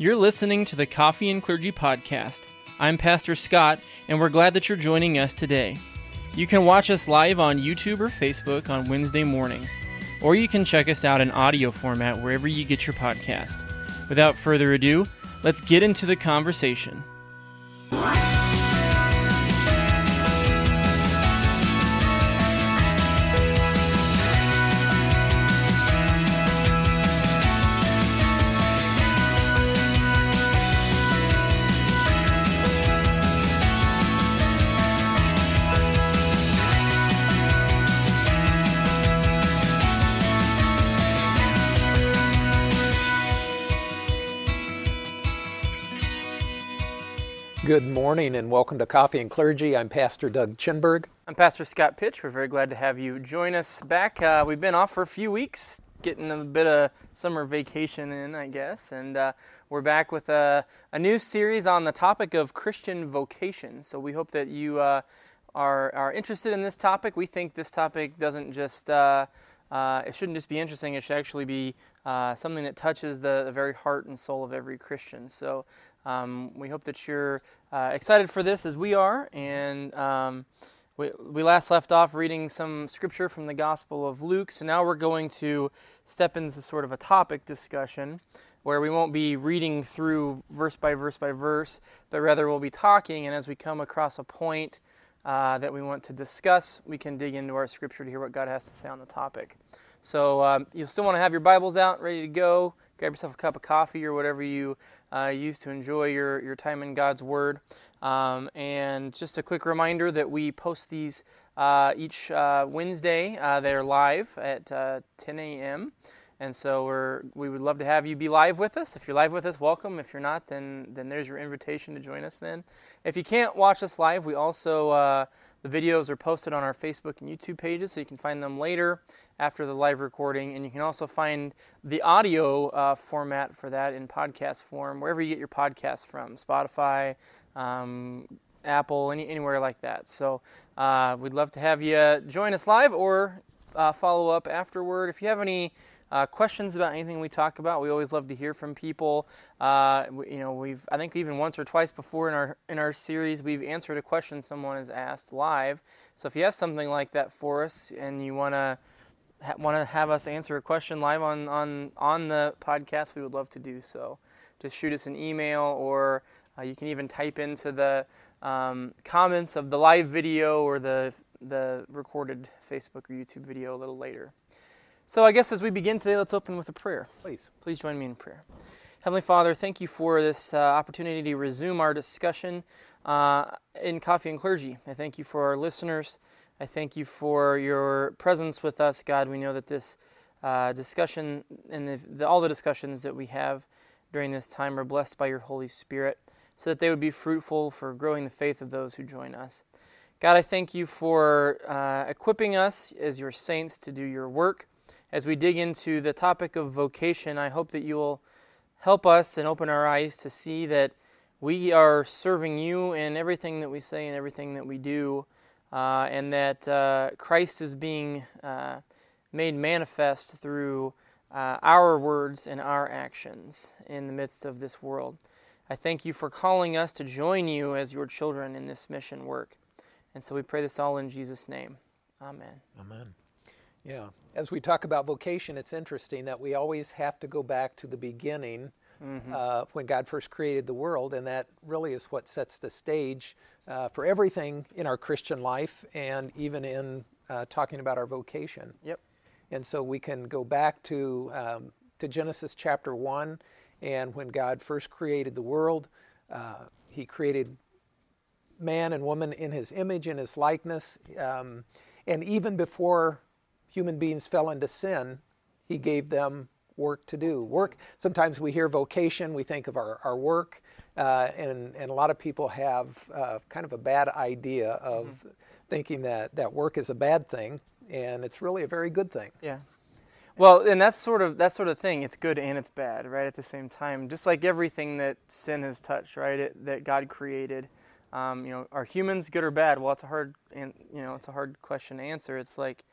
You're listening to the Coffee and Clergy Podcast. I'm Pastor Scott, and we're glad that you're joining us today. You can watch us live on YouTube or Facebook on Wednesday mornings, or you can check us out in audio format wherever you get your podcasts. Without further ado, let's get into the conversation. Good morning and welcome to Coffee and Clergy. I'm Pastor Doug Chinberg. I'm Pastor Scott Pitch. We're very glad to have you join us back. Uh, we've been off for a few weeks, getting a bit of summer vacation in, I guess, and uh, we're back with a, a, new series on the topic of Christian vocation. So we hope that you uh, are, are interested in this topic. We think this topic doesn't just uh, uh, it shouldn't just be interesting, it should actually be uh, something that touches the, the, very heart and soul of every Christian. So um, we hope that you're uh, excited for this as we are. And um, we, we last left off reading some scripture from the Gospel of Luke. So now we're going to step into sort of a topic discussion where we won't be reading through verse by verse by verse, but rather we'll be talking. And as we come across a point uh, that we want to discuss, we can dig into our scripture to hear what God has to say on the topic. So um, you'll still want to have your Bibles out, ready to go. Grab yourself a cup of coffee or whatever you uh, use to enjoy your, your time in God's Word. Um, and just a quick reminder that we post these uh, each uh, Wednesday. Uh, they're live at uh, 10 a.m. And so we're, we would love to have you be live with us. If you're live with us, welcome. If you're not, then, then there's your invitation to join us then. If you can't watch us live, we also, uh, the videos are posted on our Facebook and YouTube pages, so you can find them later after the live recording. And you can also find the audio uh, format for that in podcast form, wherever you get your podcasts from Spotify, um, Apple, any, anywhere like that. So uh, we'd love to have you join us live or uh, follow up afterward. If you have any uh, questions about anything we talk about, we always love to hear from people. Uh, you know, we've I think even once or twice before in our in our series we've answered a question someone has asked live. So if you have something like that for us and you want to ha- want to have us answer a question live on, on, on the podcast, we would love to do so. Just shoot us an email, or uh, you can even type into the um, comments of the live video or the, the recorded Facebook or YouTube video a little later. So I guess as we begin today, let's open with a prayer. Please. Please join me in prayer. Heavenly Father, thank you for this uh, opportunity to resume our discussion uh, in Coffee and Clergy. I thank you for our listeners. I thank you for your presence with us, God. We know that this uh, discussion and the, the, all the discussions that we have during this time are blessed by your Holy Spirit so that they would be fruitful for growing the faith of those who join us. God, I thank you for uh, equipping us as your saints to do your work. As we dig into the topic of vocation, I hope that you will help us and open our eyes to see that we are serving you in everything that we say and everything that we do uh, and that uh, Christ is being uh, made manifest through uh, our words and our actions in the midst of this world. I thank you for calling us to join you as your children in this mission work. And so we pray this all in Jesus' name. Amen. Amen. Yeah. As we talk about vocation, it's interesting that we always have to go back to the beginning mm-hmm. uh, when God first created the world, and that really is what sets the stage uh, for everything in our Christian life and even in uh, talking about our vocation. Yep. And so we can go back to, um, to Genesis chapter 1, and when God first created the world, uh, He created man and woman in His image and His likeness. Um, and even before human beings fell into sin, He gave them work to do. Work, sometimes we hear vocation, we think of our, our work, uh, and, and a lot of people have uh, kind of a bad idea of mm-hmm. thinking that, that work is a bad thing, and it's really a very good thing. Yeah. Well, and that's sort of that sort of thing. It's good and it's bad, right? At the same time, just like everything that sin has touched, right? It, that God created. Um, you know, are humans good or bad? Well, it's a hard, and you know, it's a hard question to answer. It's like,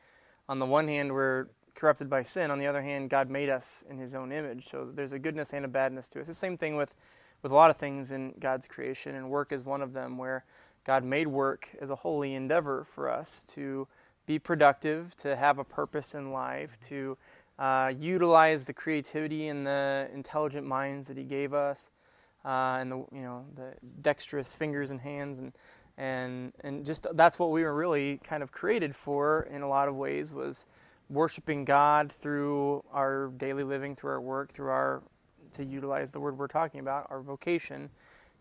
on the one hand, we're corrupted by sin. On the other hand, God made us in His own image, so there's a goodness and a badness to us. The same thing with with a lot of things in God's creation, and work is one of them, where God made work as a holy endeavor for us to be productive, to have a purpose in life, to uh, utilize the creativity and the intelligent minds that He gave us, uh, and the you know the dexterous fingers and hands, and and and just that's what we were really kind of created for in a lot of ways was worshiping God through our daily living, through our work, through our to utilize the word we're talking about, our vocation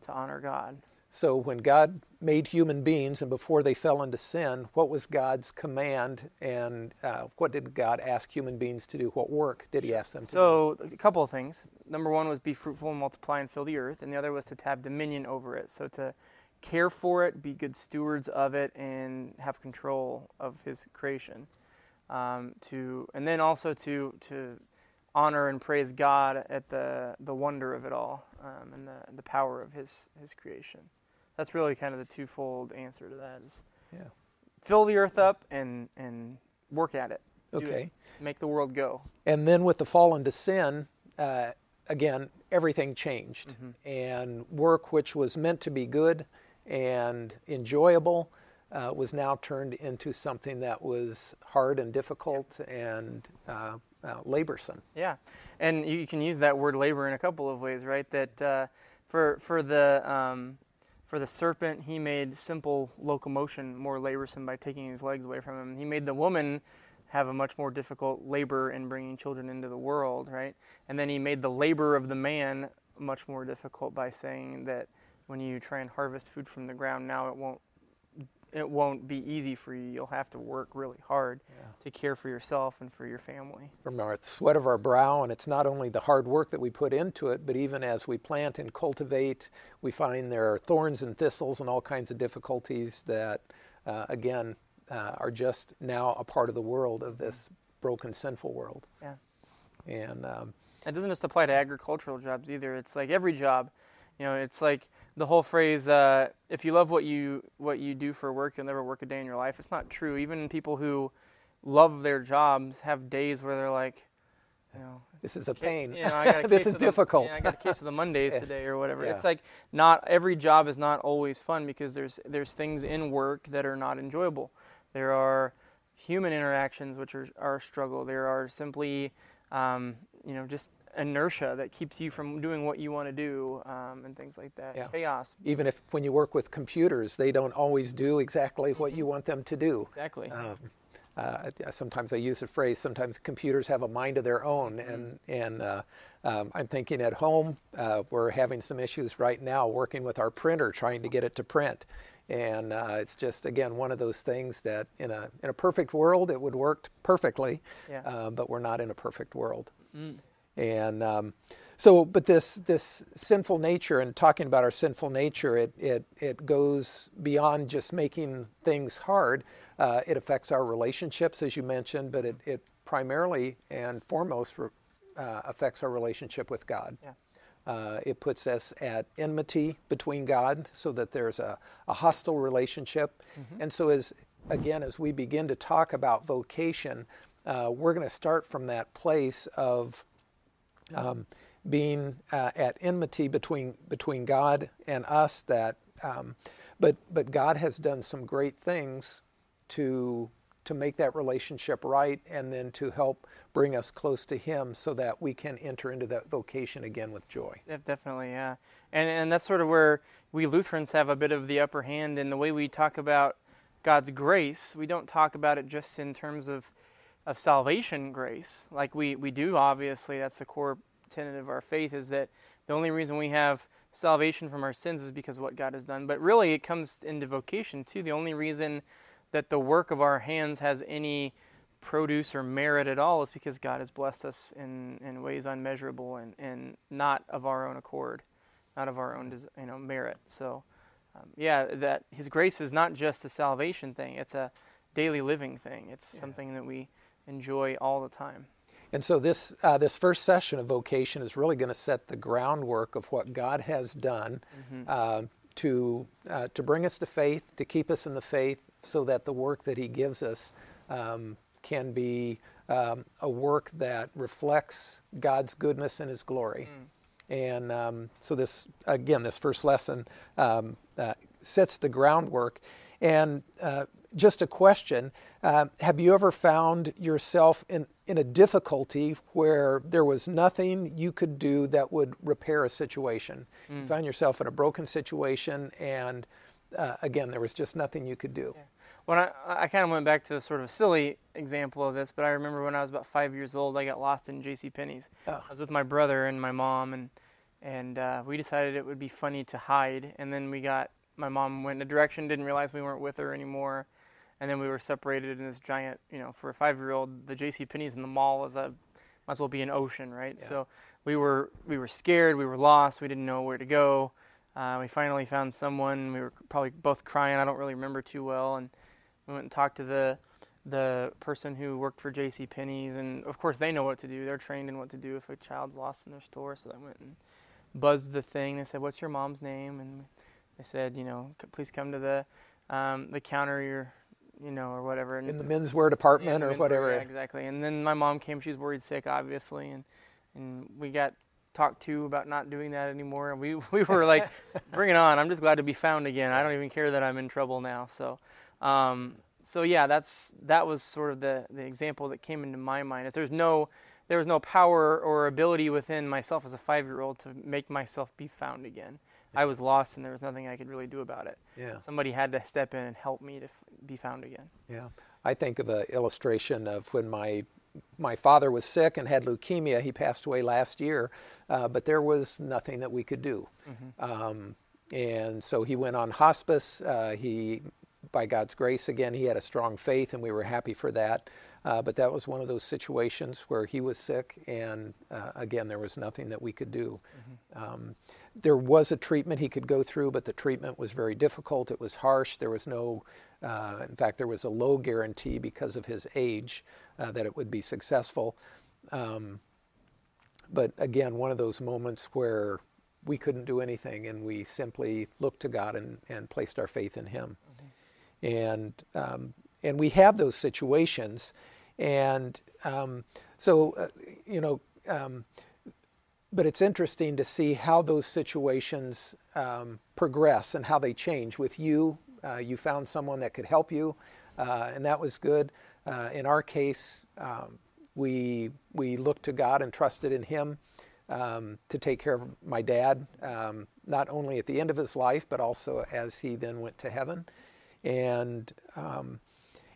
to honor God. So, when God made human beings and before they fell into sin, what was God's command and uh, what did God ask human beings to do? What work did He ask them to so, do? So, a couple of things. Number one was be fruitful and multiply and fill the earth, and the other was to have dominion over it. So, to care for it, be good stewards of it, and have control of His creation. Um, to and then also to to honor and praise God at the the wonder of it all um, and the the power of His His creation that's really kind of the twofold answer to that is yeah. fill the earth up and and work at it. Okay. It. Make the world go. And then with the fall into sin, uh, again, everything changed. Mm-hmm. And work which was meant to be good and enjoyable uh, was now turned into something that was hard and difficult and uh, uh, laborsome. Yeah, and you can use that word labor in a couple of ways, right? That uh, for for the um, for the serpent, he made simple locomotion more laborsome by taking his legs away from him. He made the woman have a much more difficult labor in bringing children into the world, right? And then he made the labor of the man much more difficult by saying that when you try and harvest food from the ground now it won't it won't be easy for you. You'll have to work really hard yeah. to care for yourself and for your family. From our sweat of our brow, and it's not only the hard work that we put into it, but even as we plant and cultivate, we find there are thorns and thistles and all kinds of difficulties that, uh, again, uh, are just now a part of the world of this broken, sinful world. Yeah. And um, it doesn't just apply to agricultural jobs either. It's like every job you know, it's like the whole phrase, uh, "If you love what you what you do for work, you'll never work a day in your life." It's not true. Even people who love their jobs have days where they're like, you know, this is a pain. You know, this is the, difficult. Yeah, I got a case of the Mondays yeah. today or whatever. Yeah. It's like not every job is not always fun because there's there's things in work that are not enjoyable. There are human interactions which are, are a struggle. There are simply um, you know just inertia that keeps you from doing what you want to do um, and things like that. Yeah. Chaos. Even if when you work with computers, they don't always do exactly what mm-hmm. you want them to do. Exactly. Um, uh, sometimes I use the phrase, sometimes computers have a mind of their own. Mm-hmm. And, and uh, um, I'm thinking at home, uh, we're having some issues right now working with our printer, trying to get it to print. And uh, it's just, again, one of those things that in a, in a perfect world, it would work perfectly, yeah. Uh, but we're not in a perfect world. Mm. And um, so, but this this sinful nature and talking about our sinful nature, it it it goes beyond just making things hard. Uh, it affects our relationships, as you mentioned, but it, it primarily and foremost uh, affects our relationship with God. Yeah. Uh, it puts us at enmity between God, so that there's a, a hostile relationship. Mm-hmm. And so, as again, as we begin to talk about vocation, uh, we're going to start from that place of um, being uh, at enmity between between God and us. That, um, but but God has done some great things to to make that relationship right, and then to help bring us close to Him, so that we can enter into that vocation again with joy. Yeah, definitely, yeah, and and that's sort of where we Lutherans have a bit of the upper hand in the way we talk about God's grace. We don't talk about it just in terms of of salvation grace, like we, we do, obviously, that's the core tenet of our faith, is that the only reason we have salvation from our sins is because of what God has done. But really, it comes into vocation, too. The only reason that the work of our hands has any produce or merit at all is because God has blessed us in, in ways unmeasurable and, and not of our own accord, not of our own you know, merit. So, um, yeah, that His grace is not just a salvation thing, it's a daily living thing. It's yeah. something that we enjoy all the time. And so this uh, this first session of vocation is really going to set the groundwork of what God has done mm-hmm. uh, to uh, to bring us to faith, to keep us in the faith, so that the work that He gives us um, can be um, a work that reflects God's goodness and His glory. Mm. And um, so, this again, this first lesson um, uh, sets the groundwork. And uh, just a question uh, Have you ever found yourself in, in a difficulty where there was nothing you could do that would repair a situation? Mm. You found yourself in a broken situation, and uh, again, there was just nothing you could do. Yeah. When I, I kind of went back to sort of a silly example of this, but I remember when I was about five years old, I got lost in J.C. Penney's. Oh. I was with my brother and my mom, and and uh, we decided it would be funny to hide. And then we got my mom went in a direction, didn't realize we weren't with her anymore, and then we were separated in this giant, you know, for a five-year-old, the J.C. Penney's in the mall is a might as well be an ocean, right? Yeah. So we were we were scared, we were lost, we didn't know where to go. Uh, we finally found someone. We were probably both crying. I don't really remember too well, and we went and talked to the the person who worked for J.C. Penney's, and of course they know what to do. They're trained in what to do if a child's lost in their store. So I went and buzzed the thing. They said, "What's your mom's name?" And they said, "You know, please come to the um, the counter, your, you know, or whatever." And in the menswear department or whatever. Yeah, exactly. And then my mom came. She was worried sick, obviously, and and we got talked to about not doing that anymore. And we we were like, "Bring it on! I'm just glad to be found again. I don't even care that I'm in trouble now." So. Um, so yeah, that's that was sort of the, the example that came into my mind. Is there's no there was no power or ability within myself as a five year old to make myself be found again. I was lost and there was nothing I could really do about it. Yeah. Somebody had to step in and help me to f- be found again. Yeah. I think of an illustration of when my my father was sick and had leukemia. He passed away last year, uh, but there was nothing that we could do. Mm-hmm. Um, and so he went on hospice. Uh, he, by God's grace, again, he had a strong faith, and we were happy for that. Uh, but that was one of those situations where he was sick, and uh, again, there was nothing that we could do. Mm-hmm. Um, there was a treatment he could go through, but the treatment was very difficult. It was harsh. There was no, uh, in fact, there was a low guarantee because of his age uh, that it would be successful. Um, but again, one of those moments where we couldn't do anything and we simply looked to God and, and placed our faith in Him. Mm-hmm. And, um, and we have those situations and um, so, uh, you know, um, but it's interesting to see how those situations um, progress and how they change. With you, uh, you found someone that could help you, uh, and that was good. Uh, in our case, um, we we looked to God and trusted in Him um, to take care of my dad, um, not only at the end of his life, but also as he then went to heaven, and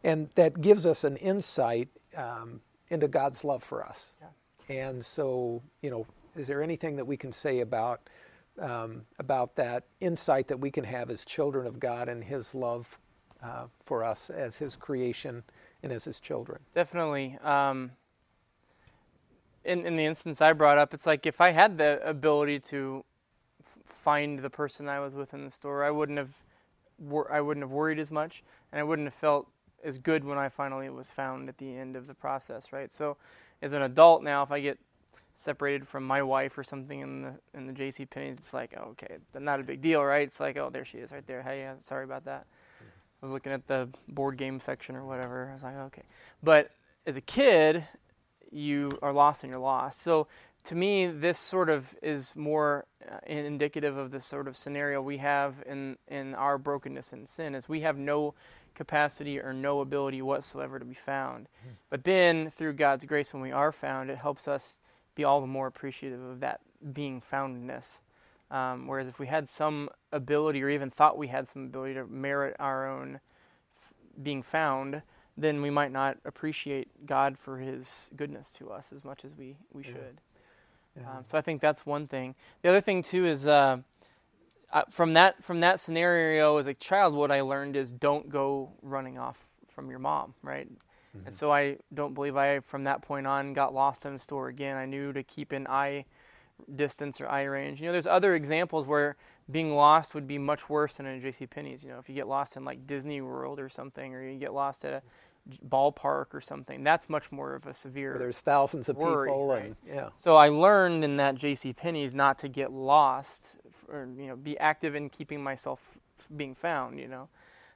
and that gives us an insight um, into God's love for us. Yeah. And so, you know, is there anything that we can say about um, about that insight that we can have as children of God and His love uh, for us as His creation and as His children? Definitely. Um, in in the instance I brought up, it's like if I had the ability to f- find the person I was with in the store, I wouldn't have wor- I wouldn't have worried as much, and I wouldn't have felt as good when I finally was found at the end of the process, right? So, as an adult now, if I get separated from my wife or something in the in the J.C. Penney, it's like, oh, okay, not a big deal, right? It's like, oh, there she is, right there. Hey, sorry about that. I was looking at the board game section or whatever. I was like, okay, but as a kid, you are lost and you're lost. So to me, this sort of is more uh, indicative of the sort of scenario we have in in our brokenness and sin, is we have no capacity or no ability whatsoever to be found. Mm-hmm. But then, through God's grace, when we are found, it helps us be all the more appreciative of that being foundness. Um, whereas if we had some ability or even thought we had some ability to merit our own f- being found, then we might not appreciate God for his goodness to us as much as we, we yeah. should. Yeah. Um, so I think that's one thing. The other thing, too, is. Uh, uh, from that from that scenario as a child, what I learned is don't go running off from your mom, right? Mm-hmm. And so I don't believe I, from that point on, got lost in a store again. I knew to keep an eye distance or eye range. You know, there's other examples where being lost would be much worse than in J.C. Penney's. You know, if you get lost in like Disney World or something, or you get lost at a ballpark or something, that's much more of a severe. Where there's thousands of worry, people, right? and yeah. So I learned in that J.C. Penney's not to get lost or you know be active in keeping myself being found you know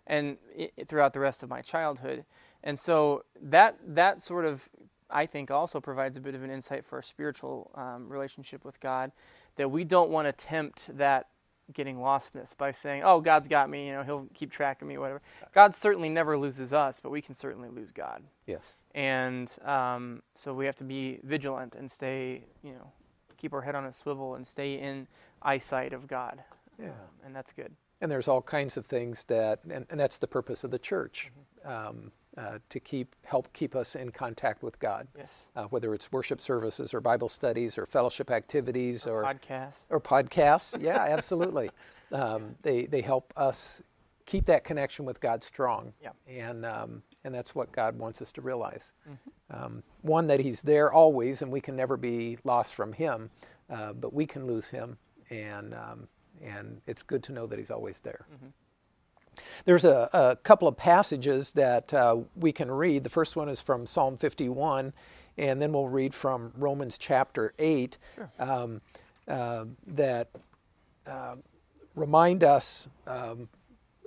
and it, throughout the rest of my childhood And so that that sort of I think also provides a bit of an insight for a spiritual um, relationship with God that we don't want to tempt that getting lostness by saying, "Oh, God's got me," you know, He'll keep track of me, whatever. God certainly never loses us, but we can certainly lose God. Yes. And um, so we have to be vigilant and stay, you know, keep our head on a swivel and stay in eyesight of God. Yeah. Um, and that's good. And there's all kinds of things that, and, and that's the purpose of the church, um, uh, to keep help keep us in contact with God. Yes. Uh, whether it's worship services or Bible studies or fellowship activities or, podcasts or podcasts. Yeah, absolutely. Um, they they help us keep that connection with God strong. Yeah. And um, and that's what God wants us to realize. Um, one that He's there always, and we can never be lost from Him, uh, but we can lose Him, and um, and it's good to know that He's always there. There's a, a couple of passages that uh, we can read. The first one is from Psalm 51, and then we'll read from Romans chapter 8 um, uh, that uh, remind us um,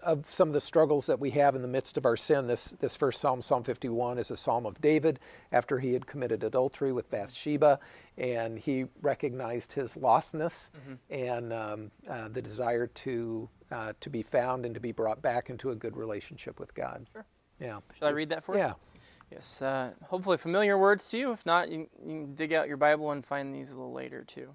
of some of the struggles that we have in the midst of our sin. This, this first psalm, Psalm 51, is a psalm of David after he had committed adultery with Bathsheba, and he recognized his lostness and um, uh, the desire to, uh, to be found and to be brought back into a good relationship with God. Sure. Yeah. Shall I read that for us? Yeah. Yes. Uh, hopefully familiar words to you. If not, you, you can dig out your Bible and find these a little later too.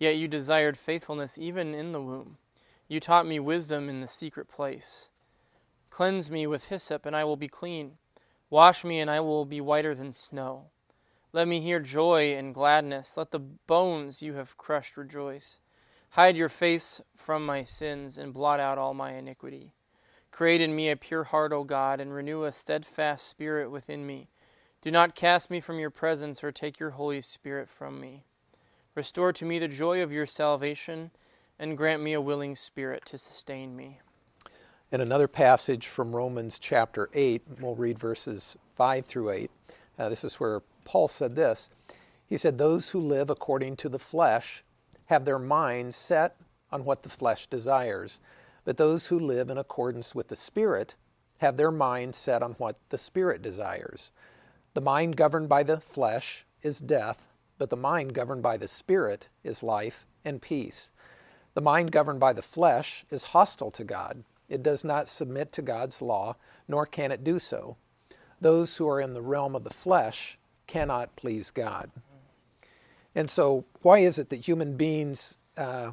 Yet you desired faithfulness even in the womb. You taught me wisdom in the secret place. Cleanse me with hyssop, and I will be clean. Wash me, and I will be whiter than snow. Let me hear joy and gladness. Let the bones you have crushed rejoice. Hide your face from my sins, and blot out all my iniquity. Create in me a pure heart, O God, and renew a steadfast spirit within me. Do not cast me from your presence, or take your Holy Spirit from me. Restore to me the joy of your salvation, and grant me a willing spirit to sustain me. In another passage from Romans chapter 8, we'll read verses 5 through 8. Uh, this is where Paul said this. He said, Those who live according to the flesh have their minds set on what the flesh desires, but those who live in accordance with the Spirit have their minds set on what the Spirit desires. The mind governed by the flesh is death, but the mind governed by the Spirit is life and peace. The mind governed by the flesh is hostile to God. It does not submit to God's law, nor can it do so. Those who are in the realm of the flesh cannot please God. And so, why is it that human beings, uh,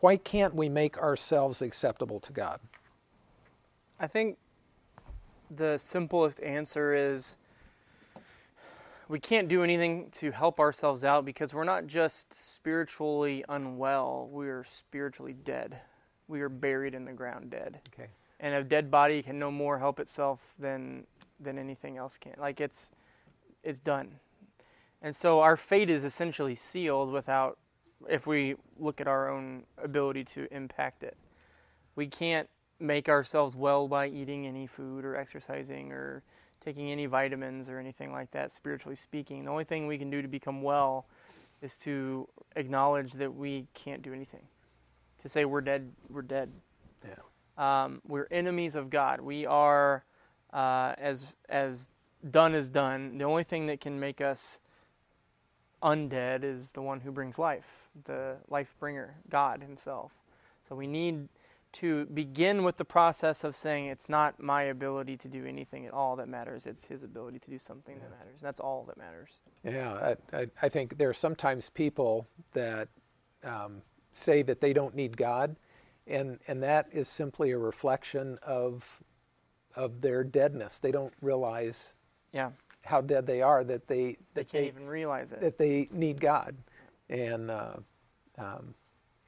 why can't we make ourselves acceptable to God? I think the simplest answer is we can't do anything to help ourselves out because we're not just spiritually unwell, we're spiritually dead. We are buried in the ground dead. Okay. And a dead body can no more help itself than than anything else can. Like it's it's done. And so our fate is essentially sealed without if we look at our own ability to impact it. We can't make ourselves well by eating any food or exercising or taking any vitamins or anything like that, spiritually speaking. The only thing we can do to become well is to acknowledge that we can't do anything. To say we're dead, we're dead. Yeah. Um, we're enemies of God. We are uh, as as done is done. The only thing that can make us undead is the one who brings life, the life bringer, God Himself. So we need to begin with the process of saying it's not my ability to do anything at all that matters. It's His ability to do something that matters. That's all that matters. Yeah, I, I, I think there are sometimes people that um, say that they don't need God, and, and that is simply a reflection of, of their deadness. They don't realize Yeah, how dead they are that they they can't they, even realize it. that they need God, and uh, um,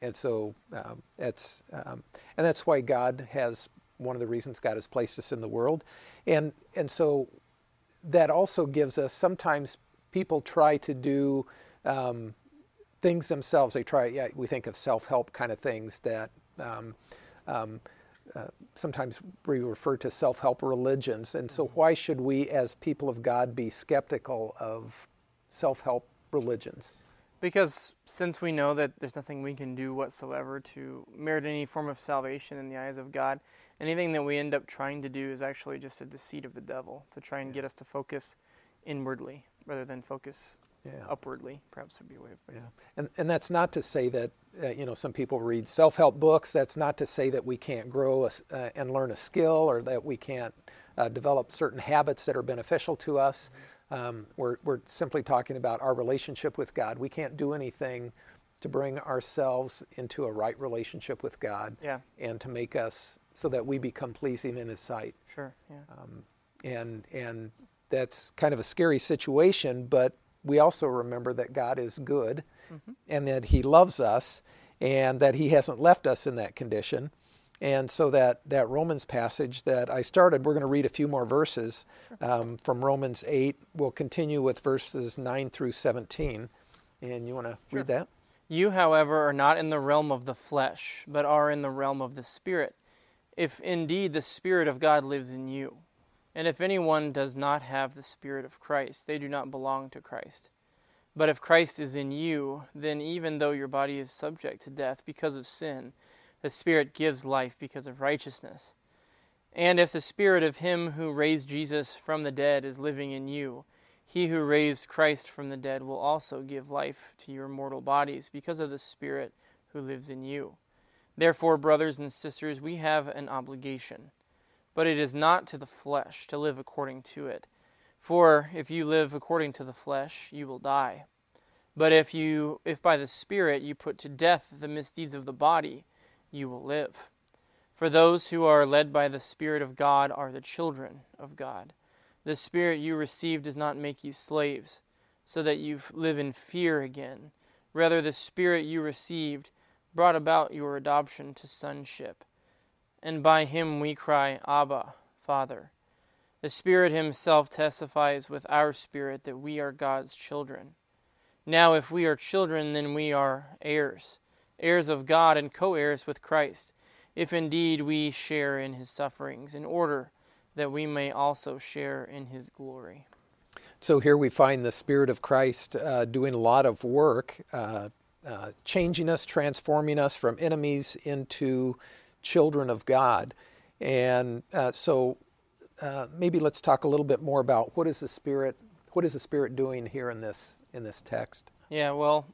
and so um, that's um, and that's why God has one of the reasons God has placed us in the world, and and so that also gives us sometimes people try to do um, things themselves. They try, yeah, we think of self help kind of things that um, um, uh, sometimes we refer to self help religions. And so, why should we, as people of God, be skeptical of self help religions? Because since we know that there's nothing we can do whatsoever to merit any form of salvation in the eyes of God, anything that we end up trying to do is actually just a deceit of the devil to try and get us to focus inwardly rather than focus yeah. upwardly, perhaps would be a way of putting yeah. And, and that's not to say that, uh, you know, some people read self help books. That's not to say that we can't grow a, uh, and learn a skill or that we can't uh, develop certain habits that are beneficial to us. Um, we're, we're simply talking about our relationship with God. We can't do anything to bring ourselves into a right relationship with God yeah. and to make us so that we become pleasing in His sight. Sure, yeah. Um, and, and that's kind of a scary situation, but we also remember that God is good mm-hmm. and that He loves us and that He hasn't left us in that condition. And so that, that Romans passage that I started, we're going to read a few more verses um, from Romans 8. We'll continue with verses 9 through 17. And you want to sure. read that? You, however, are not in the realm of the flesh, but are in the realm of the Spirit, if indeed the Spirit of God lives in you. And if anyone does not have the Spirit of Christ, they do not belong to Christ. But if Christ is in you, then even though your body is subject to death because of sin, the Spirit gives life because of righteousness. And if the Spirit of Him who raised Jesus from the dead is living in you, He who raised Christ from the dead will also give life to your mortal bodies because of the Spirit who lives in you. Therefore, brothers and sisters, we have an obligation but it is not to the flesh to live according to it. For if you live according to the flesh, you will die. But if you if by the Spirit you put to death the misdeeds of the body, you will live. For those who are led by the Spirit of God are the children of God. The Spirit you received does not make you slaves, so that you live in fear again. Rather, the Spirit you received brought about your adoption to sonship and by him we cry, Abba, Father. The Spirit Himself testifies with our spirit that we are God's children. Now, if we are children, then we are heirs, heirs of God and co heirs with Christ, if indeed we share in His sufferings, in order that we may also share in His glory. So here we find the Spirit of Christ uh, doing a lot of work, uh, uh, changing us, transforming us from enemies into children of God. And uh, so uh, maybe let's talk a little bit more about what is the Spirit, what is the Spirit doing here in this in this text? Yeah, well,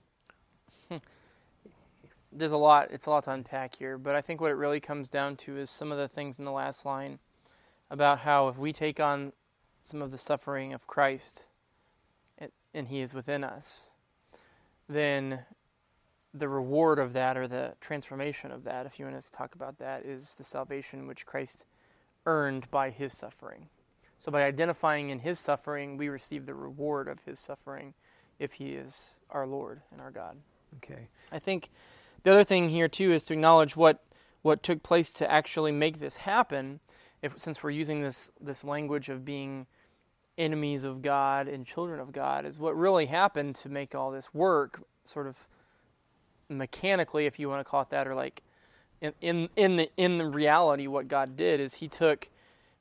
there's a lot. It's a lot to unpack here, but I think what it really comes down to is some of the things in the last line about how if we take on some of the suffering of Christ, and He is within us, then the reward of that or the transformation of that, if you want to talk about that, is the salvation which Christ earned by his suffering. So by identifying in his suffering, we receive the reward of his suffering if he is our Lord and our God. Okay. I think the other thing here too is to acknowledge what what took place to actually make this happen. If since we're using this this language of being enemies of God and children of God, is what really happened to make all this work sort of mechanically, if you want to call it that, or like in, in, in, the, in the reality, what God did is He took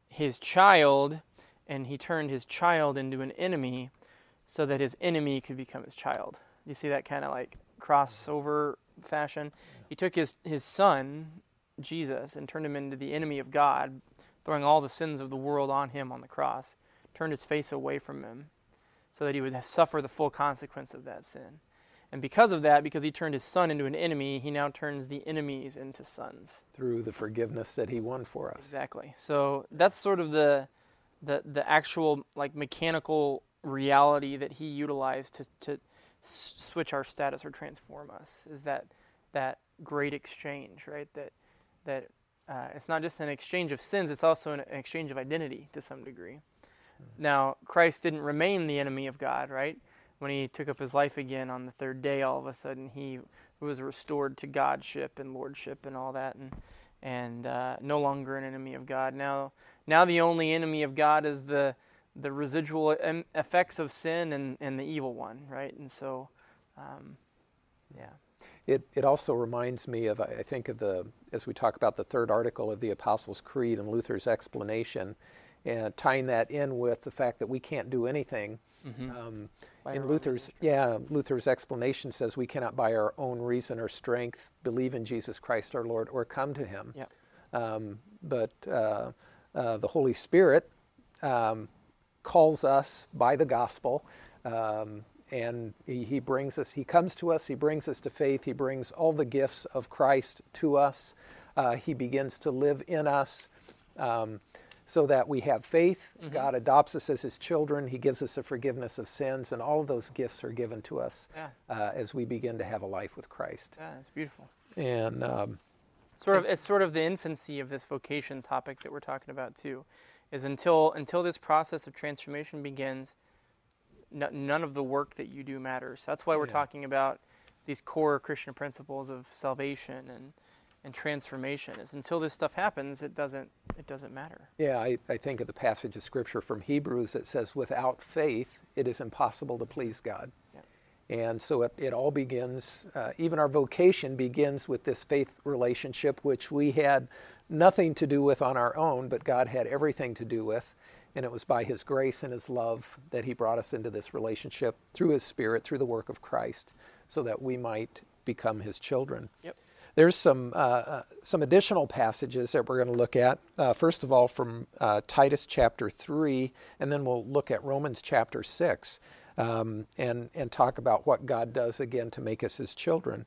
His child and He turned His child into an enemy so that His enemy could become His child. You see that kind of like crossover fashion? He took His, his son, Jesus, and turned him into the enemy of God, throwing all the sins of the world on Him on the cross, turned His face away from Him so that He would suffer the full consequence of that sin. And because of that, because he turned his son into an enemy, he now turns the enemies into sons. Through the forgiveness that he won for us. Exactly. So that's sort of the the the actual like mechanical reality that he utilized to to s- switch our status or transform us is that that great exchange, right? That that uh, it's not just an exchange of sins; it's also an, an exchange of identity to some degree. Mm-hmm. Now, Christ didn't remain the enemy of God, right? when he took up his life again on the third day, all of a sudden he was restored to godship and lordship and all that, and and uh, no longer an enemy of God. Now, now the only enemy of God is the the residual effects of sin and, and the evil one, right? And so, um, yeah. It, it also reminds me of, I think, of the, as we talk about the third article of the Apostles' Creed and Luther's explanation, and tying that in with the fact that we can't do anything. Mm-hmm. Um, in Luther's, yeah, Luther's explanation says we cannot by our own reason or strength believe in Jesus Christ our Lord or come to Him. Yep. Um, but uh, uh, the Holy Spirit um, calls us by the gospel, um, and he, he, brings us. He comes to us. He brings us to faith. He brings all the gifts of Christ to us. Uh, he begins to live in us. Um, so that we have faith. Mm-hmm. God adopts us as His children. He gives us a forgiveness of sins, and all of those gifts are given to us yeah. uh, as we begin to have a life with Christ. Yeah, it's beautiful. And um, sort of, it's sort of the infancy of this vocation topic that we're talking about too. Is until until this process of transformation begins, n- none of the work that you do matters. That's why we're yeah. talking about these core Christian principles of salvation and and transformation is until this stuff happens it doesn't it doesn't matter yeah I, I think of the passage of scripture from hebrews that says without faith it is impossible to please god. And so it, it all begins uh, even our vocation begins with this faith relationship which we had nothing to do with on our own but god had everything to do with and it was by his grace and his love that he brought us into this relationship through his spirit through the work of christ so that we might become his children yep. There's some, uh, uh, some additional passages that we're going to look at. Uh, first of all, from uh, Titus chapter 3, and then we'll look at Romans chapter 6 um, and, and talk about what God does again to make us his children.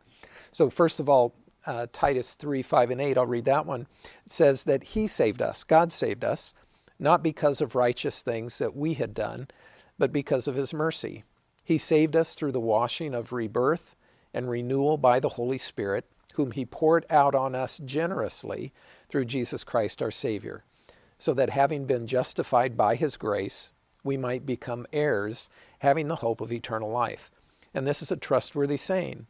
So, first of all, uh, Titus 3 5 and 8, I'll read that one. Says that he saved us, God saved us, not because of righteous things that we had done, but because of his mercy. He saved us through the washing of rebirth and renewal by the Holy Spirit whom he poured out on us generously through Jesus Christ our Savior, so that having been justified by his grace, we might become heirs, having the hope of eternal life. And this is a trustworthy saying.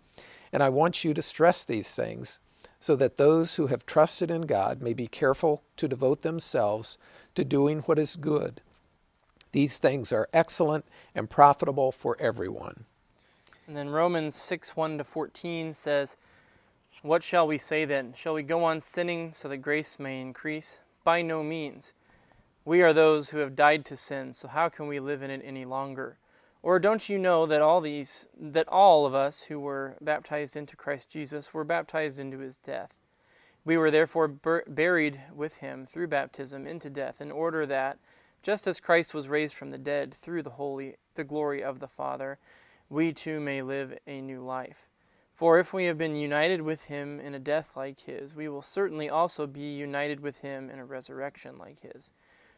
And I want you to stress these things so that those who have trusted in God may be careful to devote themselves to doing what is good. These things are excellent and profitable for everyone. And then Romans 6 1 to 14 says, what shall we say then? Shall we go on sinning so that grace may increase? By no means. We are those who have died to sin, so how can we live in it any longer? Or don't you know that all these that all of us who were baptized into Christ Jesus were baptized into his death? We were therefore bur- buried with him through baptism into death, in order that just as Christ was raised from the dead through the holy the glory of the Father, we too may live a new life. For if we have been united with him in a death like his, we will certainly also be united with him in a resurrection like his.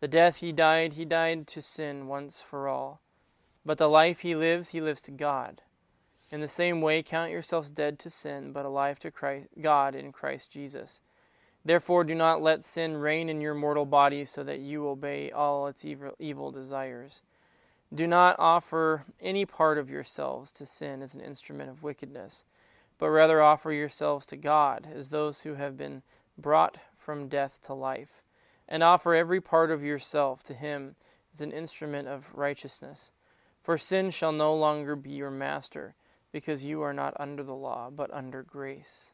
The death he died, he died to sin once for all. But the life he lives, he lives to God. In the same way, count yourselves dead to sin, but alive to Christ, God in Christ Jesus. Therefore, do not let sin reign in your mortal body so that you obey all its evil, evil desires. Do not offer any part of yourselves to sin as an instrument of wickedness but rather offer yourselves to God as those who have been brought from death to life, and offer every part of yourself to Him as an instrument of righteousness. For sin shall no longer be your master, because you are not under the law, but under grace.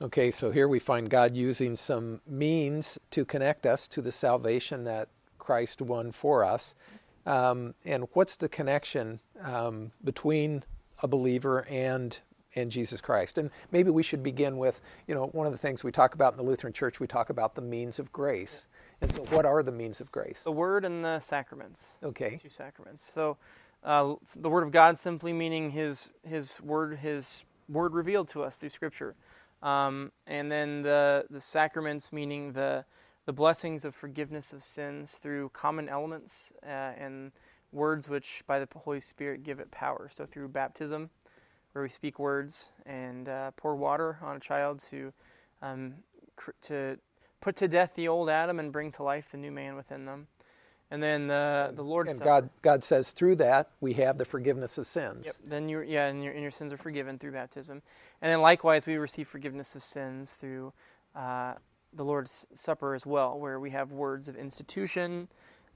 Okay, so here we find God using some means to connect us to the salvation that Christ won for us. Um, and what's the connection um, between a believer and in Jesus Christ. And maybe we should begin with, you know, one of the things we talk about in the Lutheran Church, we talk about the means of grace. And so, what are the means of grace? The Word and the sacraments. Okay. Two sacraments. So, uh, the Word of God simply meaning His His Word, His Word revealed to us through Scripture, um, and then the the sacraments meaning the the blessings of forgiveness of sins through common elements uh, and words which by the Holy Spirit give it power. So through baptism, where we speak words and uh, pour water on a child to um, cr- to put to death the old Adam and bring to life the new man within them. And then the the Lord's And Supper. God, God says through that we have the forgiveness of sins. Yep. Then you yeah, and your, and your sins are forgiven through baptism, and then likewise we receive forgiveness of sins through uh, the Lord's Supper as well, where we have words of institution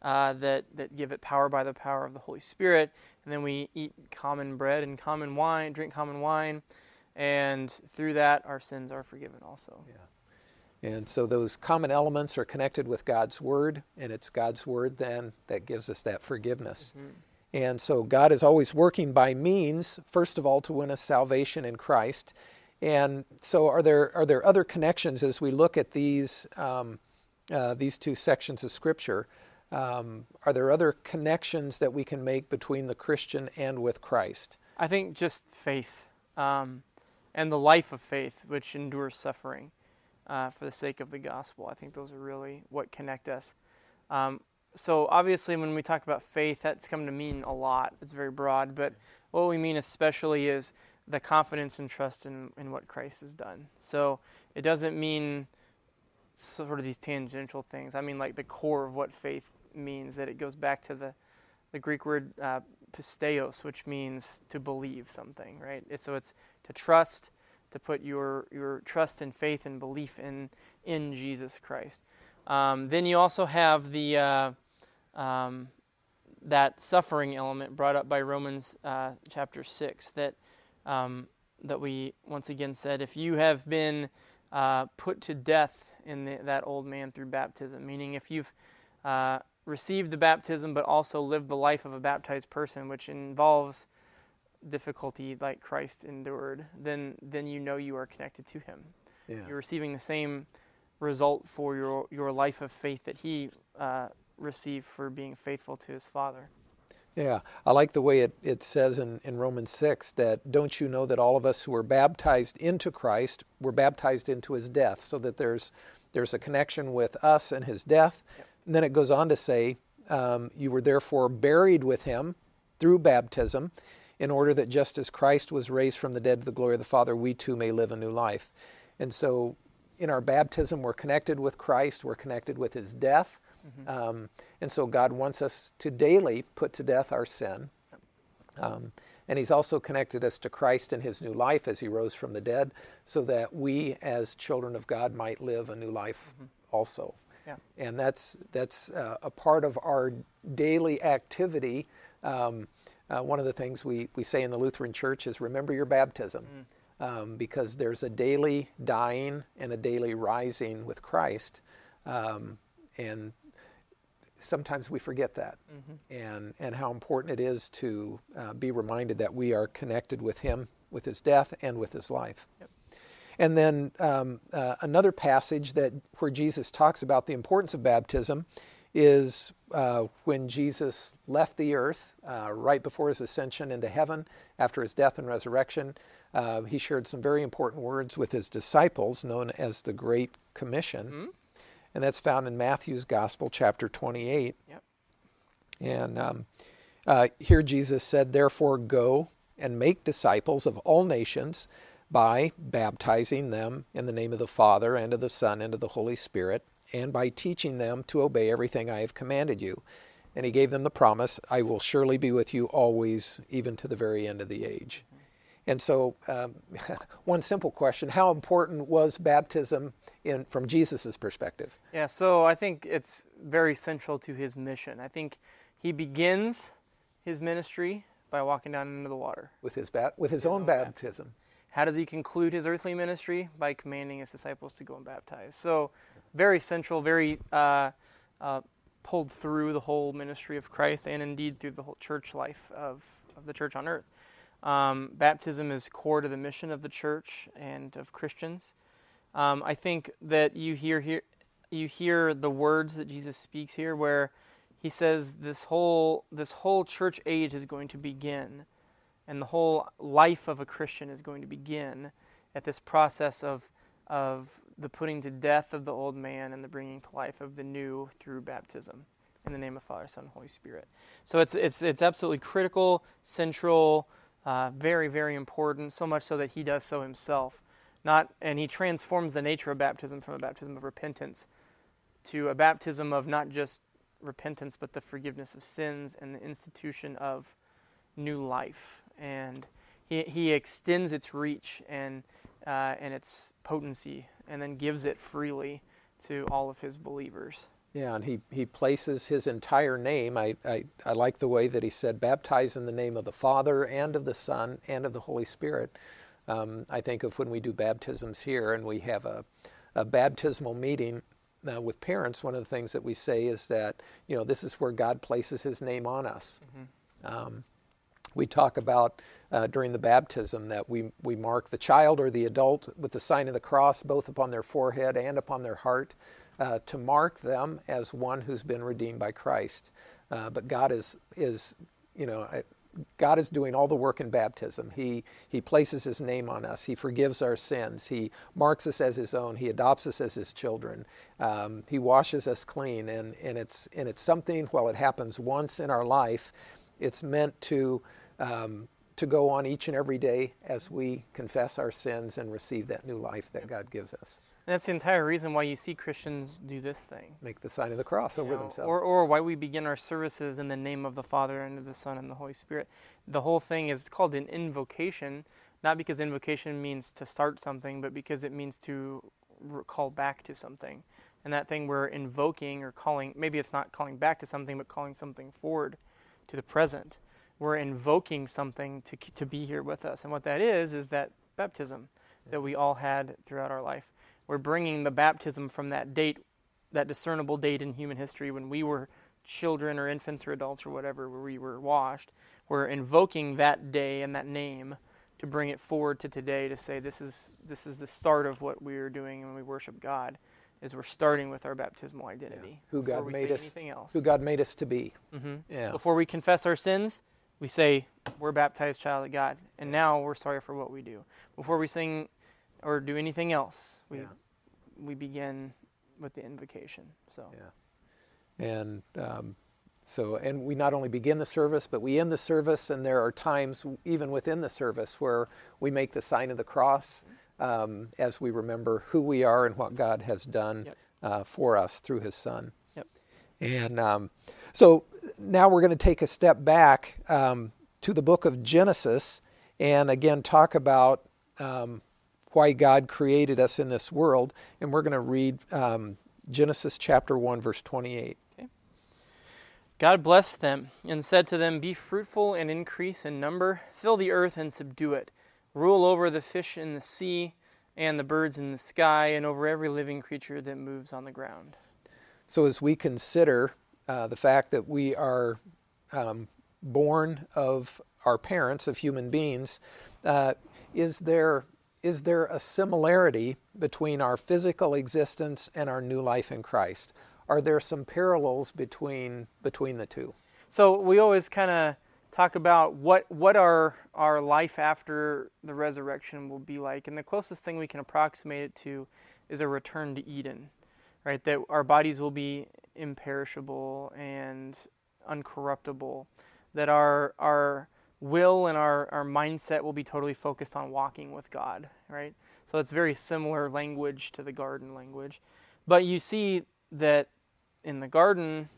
uh, that that give it power by the power of the Holy Spirit, and then we eat common bread and common wine, drink common wine, and through that our sins are forgiven also. Yeah. And so those common elements are connected with God's Word, and it's God's Word then that gives us that forgiveness. And so God is always working by means, first of all, to win us salvation in Christ. And so, are there are there other connections as we look at these um, uh, these two sections of Scripture? Um, are there other connections that we can make between the Christian and with Christ? I think just faith um, and the life of faith, which endures suffering uh, for the sake of the gospel. I think those are really what connect us. Um, so, obviously, when we talk about faith, that's come to mean a lot. It's very broad, but what we mean especially is the confidence and trust in, in what Christ has done. So, it doesn't mean sort of these tangential things. I mean, like the core of what faith means, that it goes back to the, the Greek word uh, pisteos, which means to believe something, right? So it's to trust, to put your, your trust and faith and belief in, in Jesus Christ. Um, then you also have the uh, um, that suffering element brought up by Romans uh, chapter six that um, that we once again said if you have been uh, put to death in the, that old man through baptism, meaning if you've uh, received the baptism but also lived the life of a baptized person, which involves difficulty like Christ endured, then then you know you are connected to Him. Yeah. You're receiving the same result for your your life of faith that He uh, received for being faithful to His Father. Yeah, I like the way it, it says in, in Romans 6 that don't you know that all of us who were baptized into Christ were baptized into his death, so that there's, there's a connection with us and his death. Yep. And then it goes on to say, um, you were therefore buried with him through baptism, in order that just as Christ was raised from the dead to the glory of the Father, we too may live a new life. And so in our baptism, we're connected with Christ, we're connected with his death. Um, and so God wants us to daily put to death our sin. Um, and He's also connected us to Christ in His new life as He rose from the dead, so that we, as children of God, might live a new life also. Yeah. And that's, that's uh, a part of our daily activity. Um, uh, one of the things we, we say in the Lutheran Church is remember your baptism, um, because there's a daily dying and a daily rising with Christ. Um, and sometimes we forget that and, and how important it is to uh, be reminded that we are connected with Him, with His death, and with His life. Yep. And then um, uh, another passage that where Jesus talks about the importance of baptism is uh, when Jesus left the earth uh, right before his ascension into heaven after his death and resurrection. Uh, he shared some very important words with his disciples, known as the Great Commission. And that's found in Matthew's Gospel, chapter 28. Yep. And um, uh, here Jesus said, Therefore, go and make disciples of all nations by baptizing them in the name of the Father, and of the Son, and of the Holy Spirit, and by teaching them to obey everything I have commanded you. And he gave them the promise, I will surely be with you always, even to the very end of the age. And so, um, one simple question How important was baptism in, from Jesus' perspective? Yeah, so I think it's very central to his mission. I think he begins his ministry by walking down into the water. With his, ba- with his, own, own baptism. How does he conclude his earthly ministry? By commanding his disciples to go and baptize. So, very central, very uh, uh, pulled through the whole ministry of Christ and indeed through the whole church life of, of the church on earth. Um, baptism is core to the mission of the church and of Christians. Um, I think that you hear here, you hear the words that Jesus speaks here, where he says this whole this whole church age is going to begin, and the whole life of a Christian is going to begin at this process of of the putting to death of the old man and the bringing to life of the new through baptism. in the name of Father, Son, and Holy Spirit. So it's it's it's absolutely critical, central, uh, very very important. So much so that he does so himself. Not and he transforms the nature of baptism from a baptism of repentance to a baptism of not just repentance but the forgiveness of sins and the institution of new life. And he he extends its reach and uh, and its potency, and then gives it freely to all of his believers. Yeah, and he, he places his entire name. I, I, I like the way that he said, baptize in the name of the Father and of the Son and of the Holy Spirit. Um, I think of when we do baptisms here and we have a, a baptismal meeting uh, with parents, one of the things that we say is that, you know, this is where God places his name on us. Mm-hmm. Um, we talk about uh, during the baptism that we, we mark the child or the adult with the sign of the cross both upon their forehead and upon their heart uh, to mark them as one who's been redeemed by Christ. Uh, but God is, is, you know, God is doing all the work in baptism. He, he places His name on us. He forgives our sins. He marks us as His own. He adopts us as His children. Um, he washes us clean. And, and, it's, and it's something, while it happens once in our life, it's meant to, um, to go on each and every day as we confess our sins and receive that new life that God gives us. And that's the entire reason why you see Christians do this thing. Make the sign of the cross you over know, themselves. Or, or why we begin our services in the name of the Father and of the Son and the Holy Spirit. The whole thing is called an invocation, not because invocation means to start something, but because it means to call back to something. And that thing we're invoking or calling, maybe it's not calling back to something, but calling something forward to the present. We're invoking something to, to be here with us. And what that is, is that baptism that we all had throughout our life we're bringing the baptism from that date, that discernible date in human history when we were children or infants or adults or whatever, where we were washed. We're invoking that day and that name to bring it forward to today to say this is this is the start of what we are doing when we worship God. Is we're starting with our baptismal identity. Yeah. Who God made us. Who God made us to be. Mm-hmm. Yeah. Before we confess our sins, we say we're baptized child of God, and now we're sorry for what we do. Before we sing or do anything else. We yeah. we begin with the invocation. So yeah, and um, so and we not only begin the service, but we end the service, and there are times even within the service where we make the sign of the cross um, as we remember who we are and what God has done yep. uh, for us through His Son. And um, so now we're going to take a step back um, to the book of Genesis and again talk about um, why God created us in this world. And we're going to read um, Genesis chapter 1, verse 28. Okay. God blessed them and said to them, Be fruitful and increase in number, fill the earth and subdue it, rule over the fish in the sea and the birds in the sky, and over every living creature that moves on the ground. So, as we consider uh, the fact that we are um, born of our parents, of human beings, uh, is there is there a similarity between our physical existence and our new life in Christ? Are there some parallels between between the two? So we always kind of talk about what what our our life after the resurrection will be like, and the closest thing we can approximate it to is a return to Eden, right? That our bodies will be imperishable and uncorruptible, that our our will and our, our mindset will be totally focused on walking with God, right? So it's very similar language to the garden language. But you see that in the garden,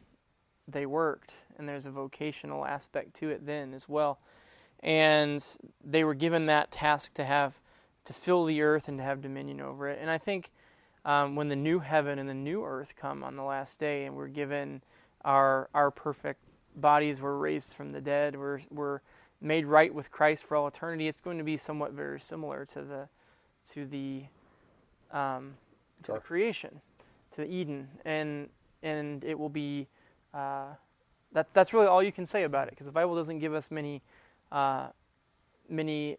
they worked, and there's a vocational aspect to it then as well. And they were given that task to have, to fill the earth and to have dominion over it. And I think um, when the new heaven and the new earth come on the last day, and we're given our, our perfect bodies, we're raised from the dead, we're, we're made right with Christ for all eternity, it's going to be somewhat very similar to the to the um, to the creation, to Eden, and and it will be uh, that that's really all you can say about it because the Bible doesn't give us many uh, many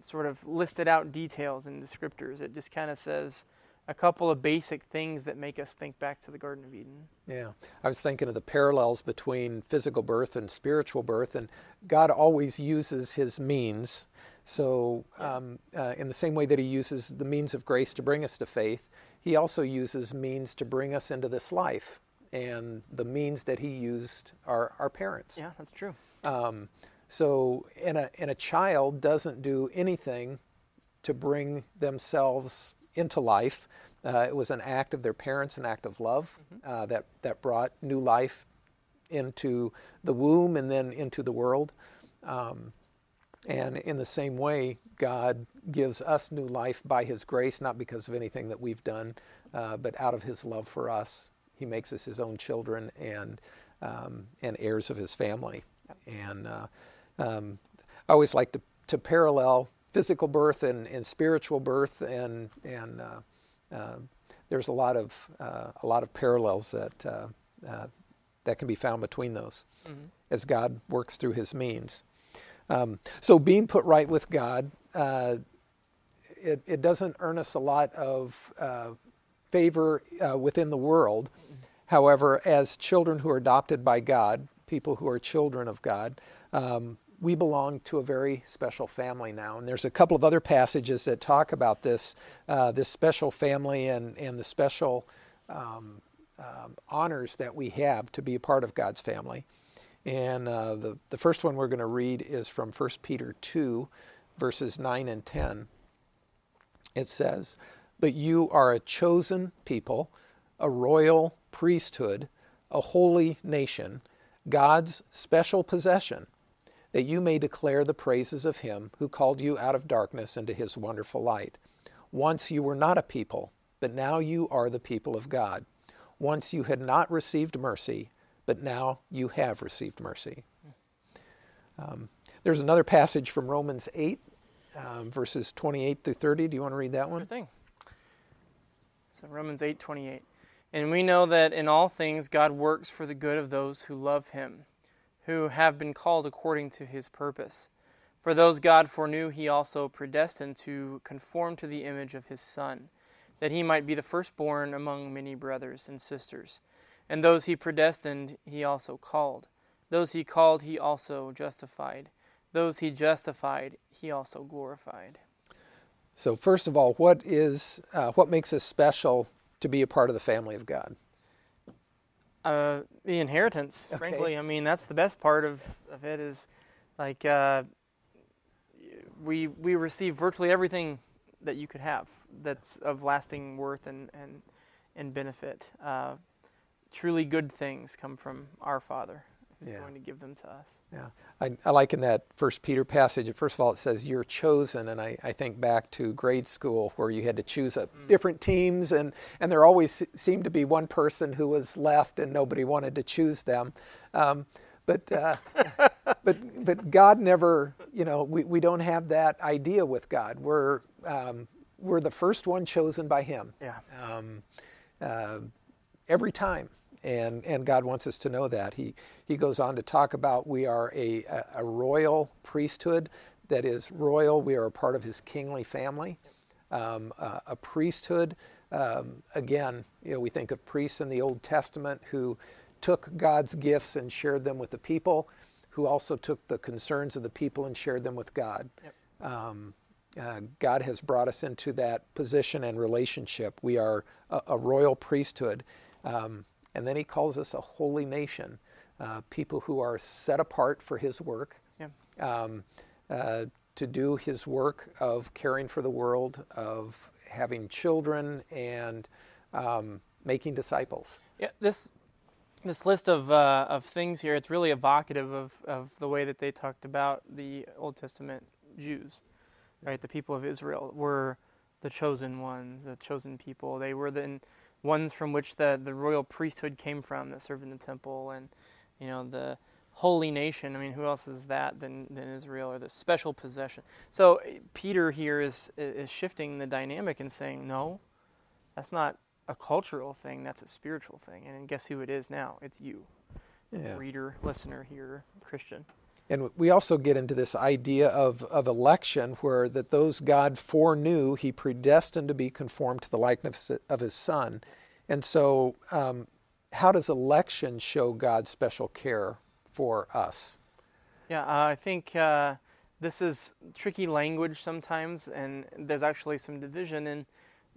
sort of listed out details and descriptors. It just kind of says a couple of basic things that make us think back to the Garden of Eden. Yeah, I was thinking of the parallels between physical birth and spiritual birth, and God always uses His means. So, um, uh, in the same way that He uses the means of grace to bring us to faith, He also uses means to bring us into this life. and the means that He used are our parents. Yeah, that's true. Um, so, and a, and a child doesn't do anything to bring themselves into life. Uh, it was an act of their parents, an act of love Mm-hmm. uh, that, that brought new life into the womb and then into the world. Um, and in the same way, God gives us new life by His grace, not because of anything that we've done, uh, but out of His love for us. He makes us His own children and, um, and heirs of His family. And uh, um, I always like to, to parallel physical birth and, and spiritual birth, and, and uh, uh, there's a lot of, uh, a lot of parallels that, uh, uh, that can be found between those Mhm. as God works through His means. Um, so being put right with God, uh, it, it doesn't earn us a lot of uh, favor uh, within the world. However, as children who are adopted by God, people who are children of God, um, we belong to a very special family now. And there's a couple of other passages that talk about this, uh, this special family and, and the special um, um, honors that we have to be a part of God's family. And uh, the, the first one we're going to read is from 1 Peter 2, verses 9 and 10. It says, But you are a chosen people, a royal priesthood, a holy nation, God's special possession, that you may declare the praises of him who called you out of darkness into his wonderful light. Once you were not a people, but now you are the people of God. Once you had not received mercy, but now you have received mercy. Um, there's another passage from Romans 8, um, verses 28 through 30. Do you want to read that one? Sure thing. So Romans eight twenty eight, and we know that in all things God works for the good of those who love Him, who have been called according to His purpose. For those God foreknew, He also predestined to conform to the image of His Son, that He might be the firstborn among many brothers and sisters. And those He predestined, He also called. Those He called, He also justified. Those He justified, He also glorified. So, first of all, what is uh, what makes us special to be a part of the family of God? Uh, the inheritance, Okay. frankly. I mean, that's the best part of, of it is like uh, we we receive virtually everything that you could have that's of lasting worth and and, and benefit. Uh, truly good things come from our Father who's Yeah. going to give them to us. Yeah, I, I like in that First Peter passage. First of all, it says you're chosen, and I, I think back to grade school where you had to choose up different teams, and and there always seemed to be one person who was left, and nobody wanted to choose them. Um, but uh, but but God never, you know, we, we don't have that idea with God. We're um, we're the first one chosen by Him Yeah. um, uh, every time. And, and God wants us to know that. He, he goes on to talk about we are a, a, royal priesthood that is royal. We are a part of his kingly family. Um, uh, a priesthood, um, again, you know, we think of priests in the Old Testament who took God's gifts and shared them with the people, who also took the concerns of the people and shared them with God. Yep. Um, uh, God has brought us into that position and relationship. We are a, a royal priesthood. Um, and then he calls us a holy nation, uh, people who are set apart for his work, Yeah. um, uh, to do his work of caring for the world, of having children, and um, making disciples. Yeah, this this list of uh, of things here, it's really evocative of, of the way that they talked about the Old Testament Jews, right? The people of Israel were the chosen ones, the chosen people. They were the ones from which the, the royal priesthood came from that served in the temple and you know the holy nation. I mean, who else is that than, than Israel or the special possession? So eh, Peter here is is shifting the dynamic and saying, no, that's not a cultural thing. That's a spiritual thing. And guess who it is now? It's you, Yeah. reader, listener, hearer, Christian. And we also get into this idea of, of election, where that those God foreknew, He predestined to be conformed to the likeness of His Son. And so, um, how does election show God's special care for us? Yeah, uh, I think uh, this is tricky language sometimes, and there's actually some division in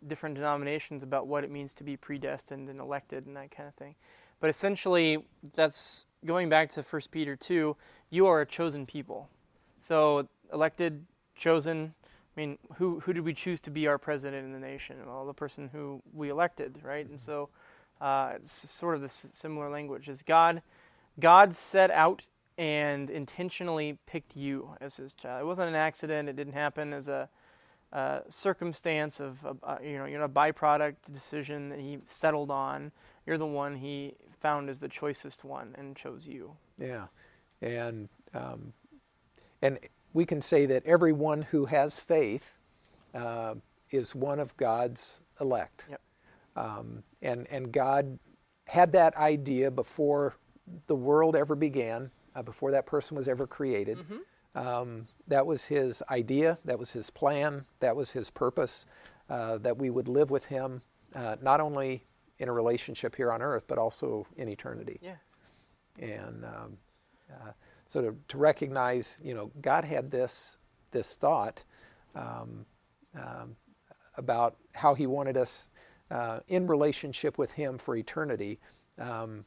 different denominations about what it means to be predestined and elected and that kind of thing. But essentially, that's going back to 1 Peter 2, you are a chosen people. So, elected, chosen. I mean, who, who did we choose to be our president in the nation? Well, the person who we elected, right? And so, uh, it's sort of the similar language. Is God, God set out and intentionally picked you as his child. It wasn't an accident. It didn't happen as a, a circumstance of, a, you know, you know, a byproduct decision that he settled on. You're the one he found as the choicest one and chose you. Yeah, and um, and we can say that everyone who has faith uh, is one of God's elect. Yep. Um, and and God had that idea before the world ever began uh, before that person was ever created. Mm-hmm. Um, that was his idea, that was his plan, that was his purpose, uh, that we would live with him uh, not only in a relationship here on earth, but also in eternity. Yeah. And um, uh, so to, to, recognize, you know, God had this, this thought um, um, about how he wanted us uh, in relationship with him for eternity. Um,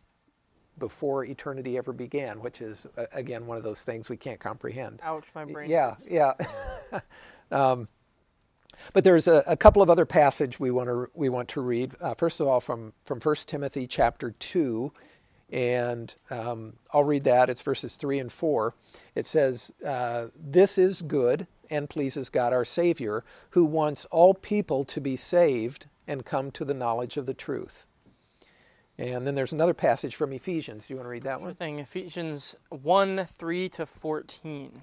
before eternity ever began, which is, uh, again, one of those things we can't comprehend. Ouch, my brain. Yeah, hurts. yeah. but there's a, a, couple of other passages we want to we want to read. Uh, first of all, from from 1 Timothy chapter two, and um, I'll read that. It's verses three and four. It says, uh, "This is good and pleases God our Savior, who wants all people to be saved and come to the knowledge of the truth." And then there's another passage from Ephesians. Do you want to read that sure one? thing. Ephesians 1 3 to 14.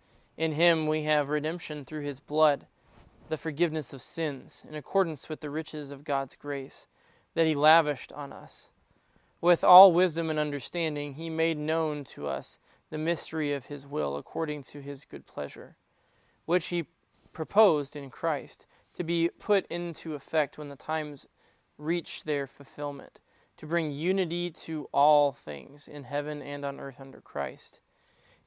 In him we have redemption through his blood, the forgiveness of sins, in accordance with the riches of God's grace that he lavished on us. With all wisdom and understanding, he made known to us the mystery of his will according to his good pleasure, which he proposed in Christ to be put into effect when the times reach their fulfillment to bring unity to all things in heaven and on earth under Christ.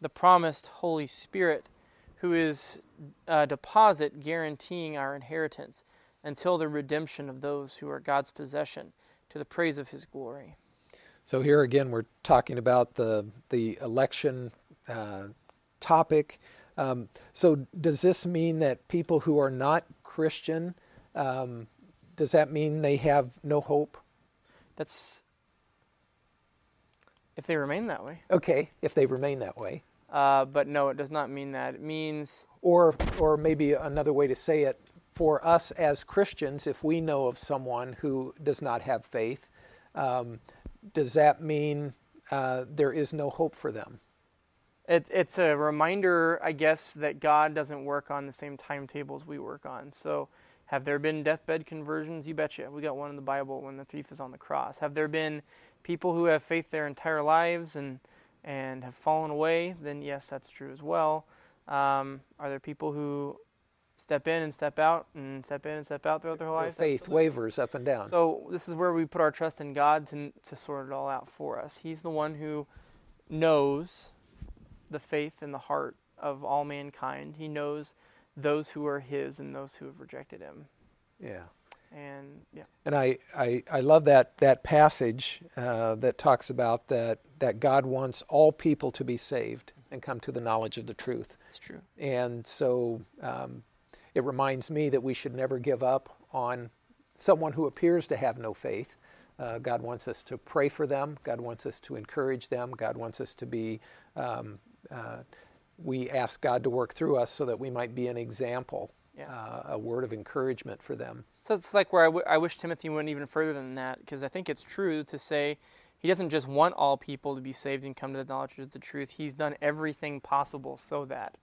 the promised Holy Spirit, who is a deposit guaranteeing our inheritance until the redemption of those who are God's possession to the praise of his glory. So here again, we're talking about the the election uh, topic. Um, so does this mean that people who are not Christian, um, does that mean they have no hope? That's if they remain that way. Okay, if they remain that way. Uh, but no, it does not mean that. It means. Or, or maybe another way to say it for us as Christians, if we know of someone who does not have faith, um, does that mean uh, there is no hope for them? It, it's a reminder, I guess, that God doesn't work on the same timetables we work on. So, have there been deathbed conversions? You betcha. We got one in the Bible when the thief is on the cross. Have there been people who have faith their entire lives and and have fallen away, then yes, that's true as well. Um, are there people who step in and step out and step in and step out throughout their whole lives? Faith Absolutely. wavers up and down. So this is where we put our trust in God to to sort it all out for us. He's the one who knows the faith in the heart of all mankind. He knows those who are His and those who have rejected Him. Yeah and yeah. And I, I, I love that that passage uh, that talks about that that God wants all people to be saved and come to the knowledge of the truth. That's true. And so um, it reminds me that we should never give up on someone who appears to have no faith. Uh, God wants us to pray for them. God wants us to encourage them. God wants us to be, um, uh, we ask God to work through us so that we might be an example, Yeah. uh, a word of encouragement for them. So it's like where I, w- I wish Timothy went even further than that, because I think it's true to say he doesn't just want all people to be saved and come to the knowledge of the truth. He's done everything possible so that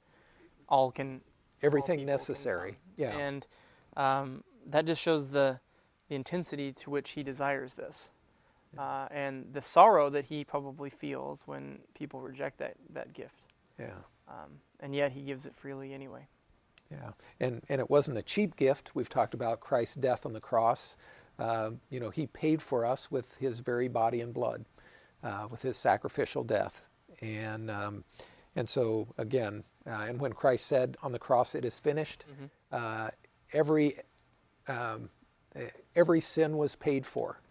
all can Everything can necessary. come. Yeah. And um, that just shows the the intensity to which he desires this, uh, and the sorrow that he probably feels when people reject that that gift. yeah. Um, and yet he gives it freely anyway. Yeah, and and it wasn't a cheap gift. We've talked about Christ's death on the cross. Uh, you know, He paid for us with His very body and blood, uh, with His sacrificial death, and um, and so again, uh, and when Christ said on the cross, "It is finished," uh, every um, every sin was paid for,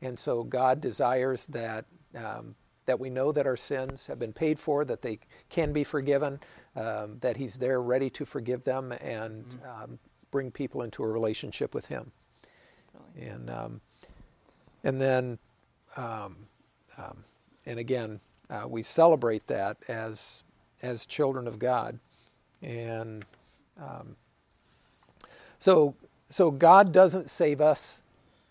and so God desires that. Um, that we know that our sins have been paid for, that they can be forgiven, um, that He's there ready to forgive them and um, bring people into a relationship with Him. Really. And um, and then um, um, and again, uh, we celebrate that as as children of God, and um, so so God doesn't save us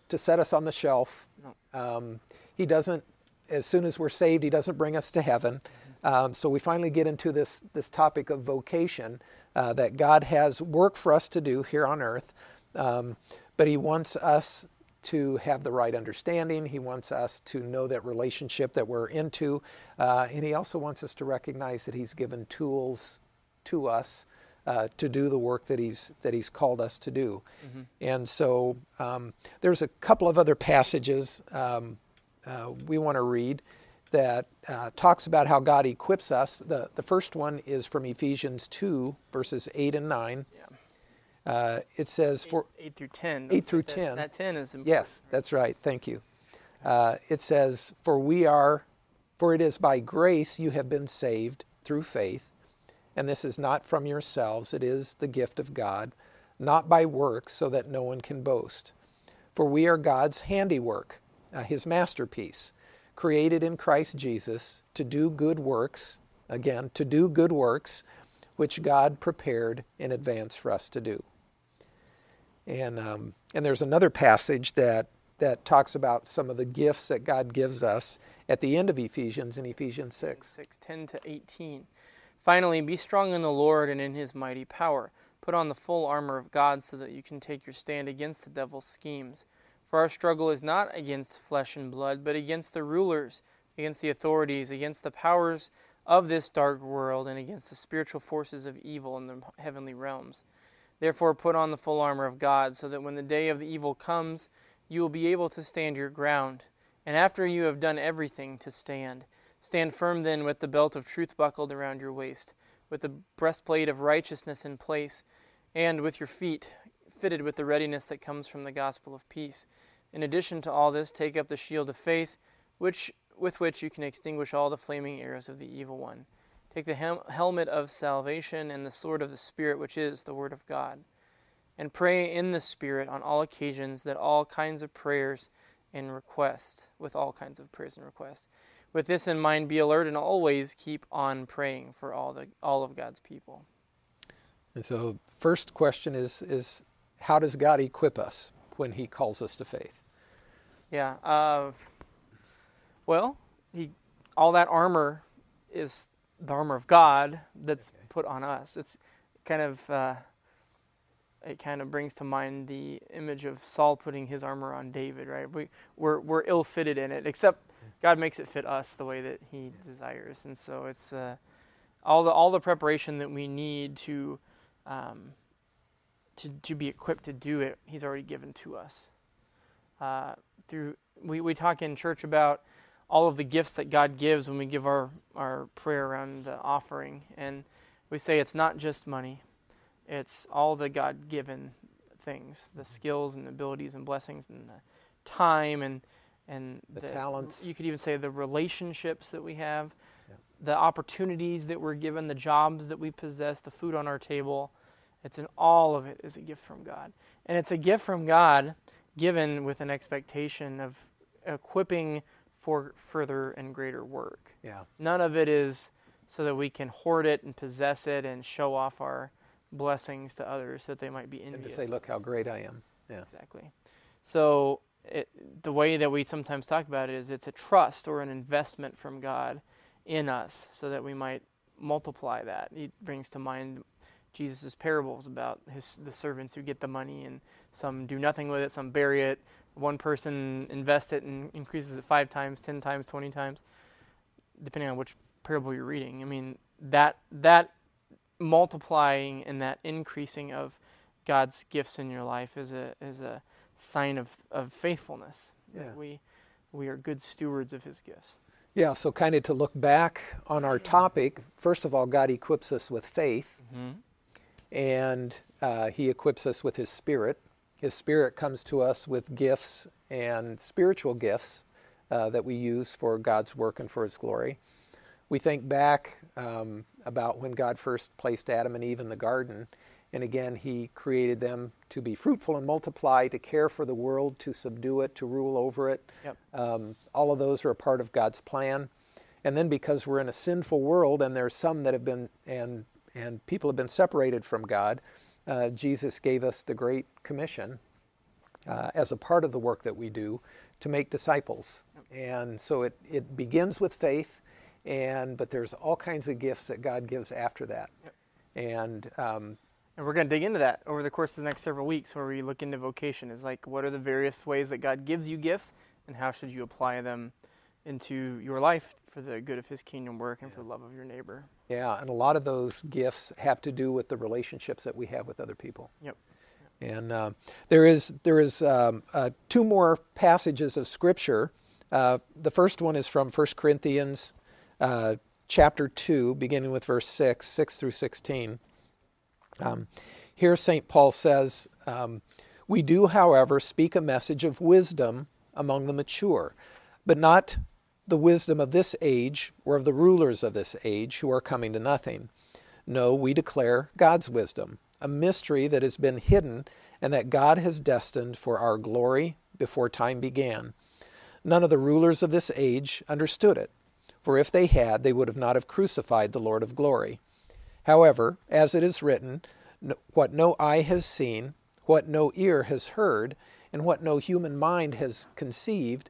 to set us on the shelf. No. Um, he doesn't. As soon as we're saved, He doesn't bring us to heaven. Um, so we finally get into this this topic of vocation uh, that God has work for us to do here on earth, um, but He wants us to have the right understanding. He wants us to know that relationship that we're into, uh, and He also wants us to recognize that He's given tools to us uh, to do the work that He's that He's called us to do. And so um, there's a couple of other passages um, uh, we want to read that uh, talks about how God equips us. The, the first one is from Ephesians 2, verses 8 and 9. Yeah. Uh, it says, for, eight, eight through ten. Eight through That- 10. That ten is important. Yes, that's right. Thank you. Uh, it says, For we are, for it is by grace you have been saved through faith, and this is not from yourselves, it is the gift of God, not by works, so that no one can boast. For we are God's handiwork, uh, his masterpiece, created in Christ Jesus to do good works, again, to do good works, which God prepared in advance for us to do. And, um, and there's another passage that, that talks about some of the gifts that God gives us at the end of Ephesians in Ephesians 6. 6, 10 to 18. Finally, be strong in the Lord and in his mighty power. Put on the full armor of God so that you can take your stand against the devil's schemes. For our struggle is not against flesh and blood, but against the rulers, against the authorities, against the powers of this dark world, and against the spiritual forces of evil in the heavenly realms. Therefore, put on the full armor of God, so that when the day of the evil comes, you will be able to stand your ground. And after you have done everything to stand, stand firm then with the belt of truth buckled around your waist, with the breastplate of righteousness in place, and with your feet fitted with the readiness that comes from the gospel of peace. In addition to all this, take up the shield of faith, which with which you can extinguish all the flaming arrows of the evil one. Take the hel- helmet of salvation and the sword of the Spirit, which is the Word of God. And pray in the Spirit on all occasions that all kinds of prayers and requests, with all kinds of prayers and requests. With this in mind, be alert and always keep on praying for all the all of God's people. And so, first question is, is how does God equip us when He calls us to faith? Yeah. Uh, well, he all that armor is the armor of God that's Okay. put on us. It's kind of uh, it kind of brings to mind the image of Saul putting his armor on David. Right? We we're we're ill fitted in it, except God makes it fit us the way that He desires, and so it's uh, all the all the preparation that we need to. Um, to, to be equipped to do it, He's already given to us. Uh, through we, we talk in church about all of the gifts that God gives when we give our, our prayer around the offering. And we say it's not just money, it's all the God given things the skills and abilities and blessings and the time and, and The talents. You could even say the relationships that we have, Yeah. the opportunities that we're given, the jobs that we possess, the food on our table. It's in all of it is a gift from God. And it's a gift from God given with an expectation of equipping for further and greater work. Yeah. None of it is so that we can hoard it and possess it and show off our blessings to others that they might be envious. And to say, look how great I am. Yeah. Exactly. So it, the way that we sometimes talk about it is it's a trust or an investment from God in us so that we might multiply that. He brings to mind Jesus' parables about his the servants who get the money and some do nothing with it, some bury it. One person invests it and increases it five times, ten times, twenty times, depending on which parable you're reading. I mean that that multiplying and that increasing of God's gifts in your life is a is a sign of, of faithfulness. Yeah. That we we are good stewards of his gifts. Yeah, so kind of to look back on our topic, first of all, God equips us with faith, Mm-hmm. And uh, He equips us with His Spirit. His Spirit comes to us with gifts and spiritual gifts uh, that we use for God's work and for His glory. We think back um, about when God first placed Adam and Eve in the garden, and again, He created them to be fruitful and multiply, to care for the world, to subdue it, to rule over it. Yep. Um, all of those are a part of God's plan. And then because we're in a sinful world and there's some that have been, and, and people have been separated from God, uh, Jesus gave us the Great Commission uh, as a part of the work that we do to make disciples. And so it, it begins with faith, and but there's all kinds of gifts that God gives after that. And um, And we're going to dig into that over the course of the next several weeks where we look into vocation is like what are the various ways that God gives you gifts and how should you apply them into your life for the good of his kingdom work and for the love of your neighbor. Yeah, and a lot of those gifts have to do with the relationships that we have with other people. Yep. And uh, there is there is um, uh, two more passages of scripture. Uh, the first one is from 1 Corinthians uh, chapter 2, beginning with verse 6, 6 through 16. Um, here, St. Paul says, um, We do, however, speak a message of wisdom among the mature, but not the wisdom of this age or of the rulers of this age who are coming to nothing. No, we declare God's wisdom, a mystery that has been hidden and that God has destined for our glory before time began. None of the rulers of this age understood it, for if they had, they would have not have crucified the Lord of glory. However, as it is written, what no eye has seen, what no ear has heard, and what no human mind has conceived,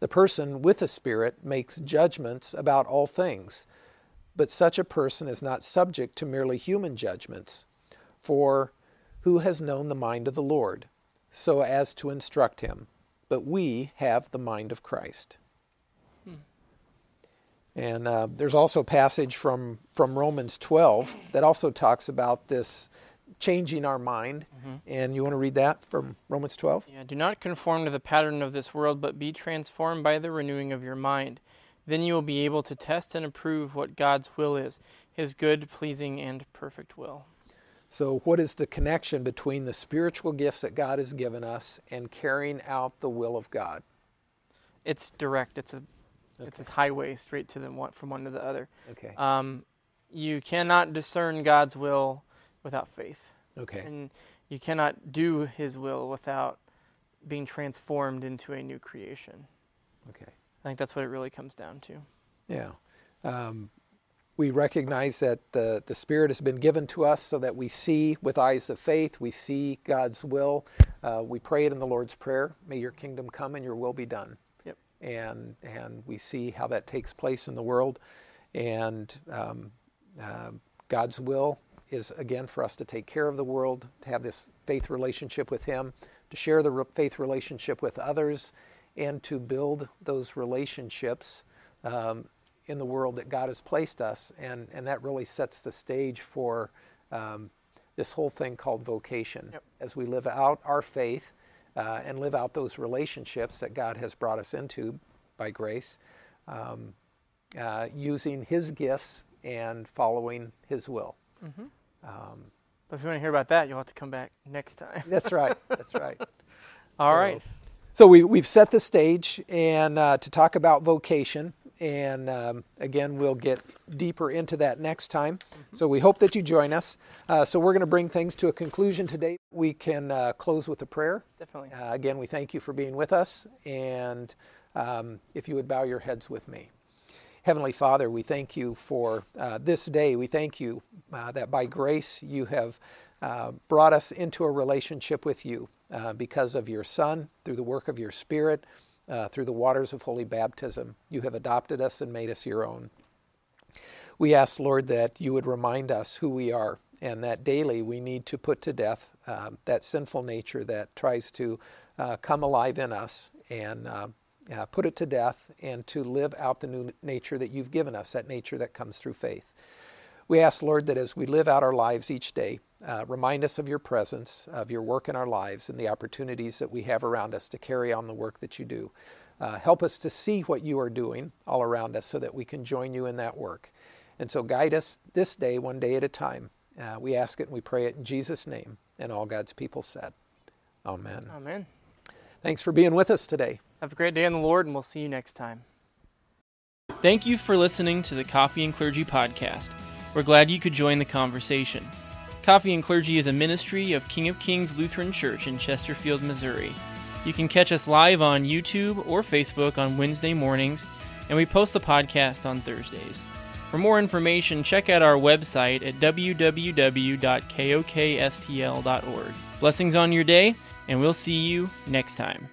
The person with the Spirit makes judgments about all things, but such a person is not subject to merely human judgments. For who has known the mind of the Lord, so as to instruct him? But we have the mind of Christ. And uh, there's also a passage from, from Romans 12 that also talks about this changing our mind. And you want to read that from Romans 12? Yeah, do not conform to the pattern of this world, but be transformed by the renewing of your mind. Then you will be able to test and approve what God's will is, his good, pleasing, and perfect will. So, what is the connection between the spiritual gifts that God has given us and carrying out the will of God? It's direct. It's a it's a highway straight to the one from one to the other. Okay. Um, you cannot discern God's will without faith, Okay. and you cannot do His will without being transformed into a new creation. Okay. I think that's what it really comes down to. Yeah. Um, we recognize that the, the Spirit has been given to us so that we see with eyes of faith, we see God's will. Uh, we pray it in the Lord's Prayer May your kingdom come and your will be done. Yep. And, and we see how that takes place in the world. And um, Uh, God's will is, again, for us to take care of the world, to have this faith relationship with Him, to share the faith relationship with others, and to build those relationships um, in the world that God has placed us. And, and that really sets the stage for um, this whole thing called vocation. Yep. As we live out our faith uh, and live out those relationships that God has brought us into by grace, um, uh, using His gifts and following His will. Mm-hmm. Um, but if you want to hear about that, you'll have to come back next time. that's right. That's right. All so, right. so, we, we've set the stage and uh, to talk about vocation. And um, again, we'll get deeper into that next time. Mm-hmm. So we hope that you join us. Uh, so we're going to bring things to a conclusion today. We can uh, close with a prayer. Definitely. Uh, again, we thank you for being with us. And um, if you would bow your heads with me. Heavenly Father, we thank you for uh, this day. We thank you uh, that by grace you have uh, brought us into a relationship with you uh, because of your Son, through the work of your Spirit, uh, through the waters of holy baptism. You have adopted us and made us your own. We ask, Lord, that you would remind us who we are and that daily we need to put to death uh, that sinful nature that tries to come alive in us and uh, put it to death, and to live out the new nature that you've given us, that nature that comes through faith. We ask, Lord, that as we live out our lives each day, uh, remind us of your presence, of your work in our lives, and the opportunities that we have around us to carry on the work that you do. Uh, help us to see what you are doing all around us so that we can join you in that work. And so guide us this day, one day at a time. Uh, we ask it and we pray it in Jesus' name. And all God's people said, Amen. Amen. Thanks for being with us today. Have a great day in the Lord, and we'll see you next time. Thank you for listening to the Coffee and Clergy podcast. We're glad you could join the conversation. Coffee and Clergy is a ministry of King of Kings Lutheran Church in Chesterfield, Missouri. You can catch us live on YouTube or Facebook on Wednesday mornings, and we post the podcast on Thursdays. For more information, check out our website at www.kokstl.org. Blessings on your day, and we'll see you next time.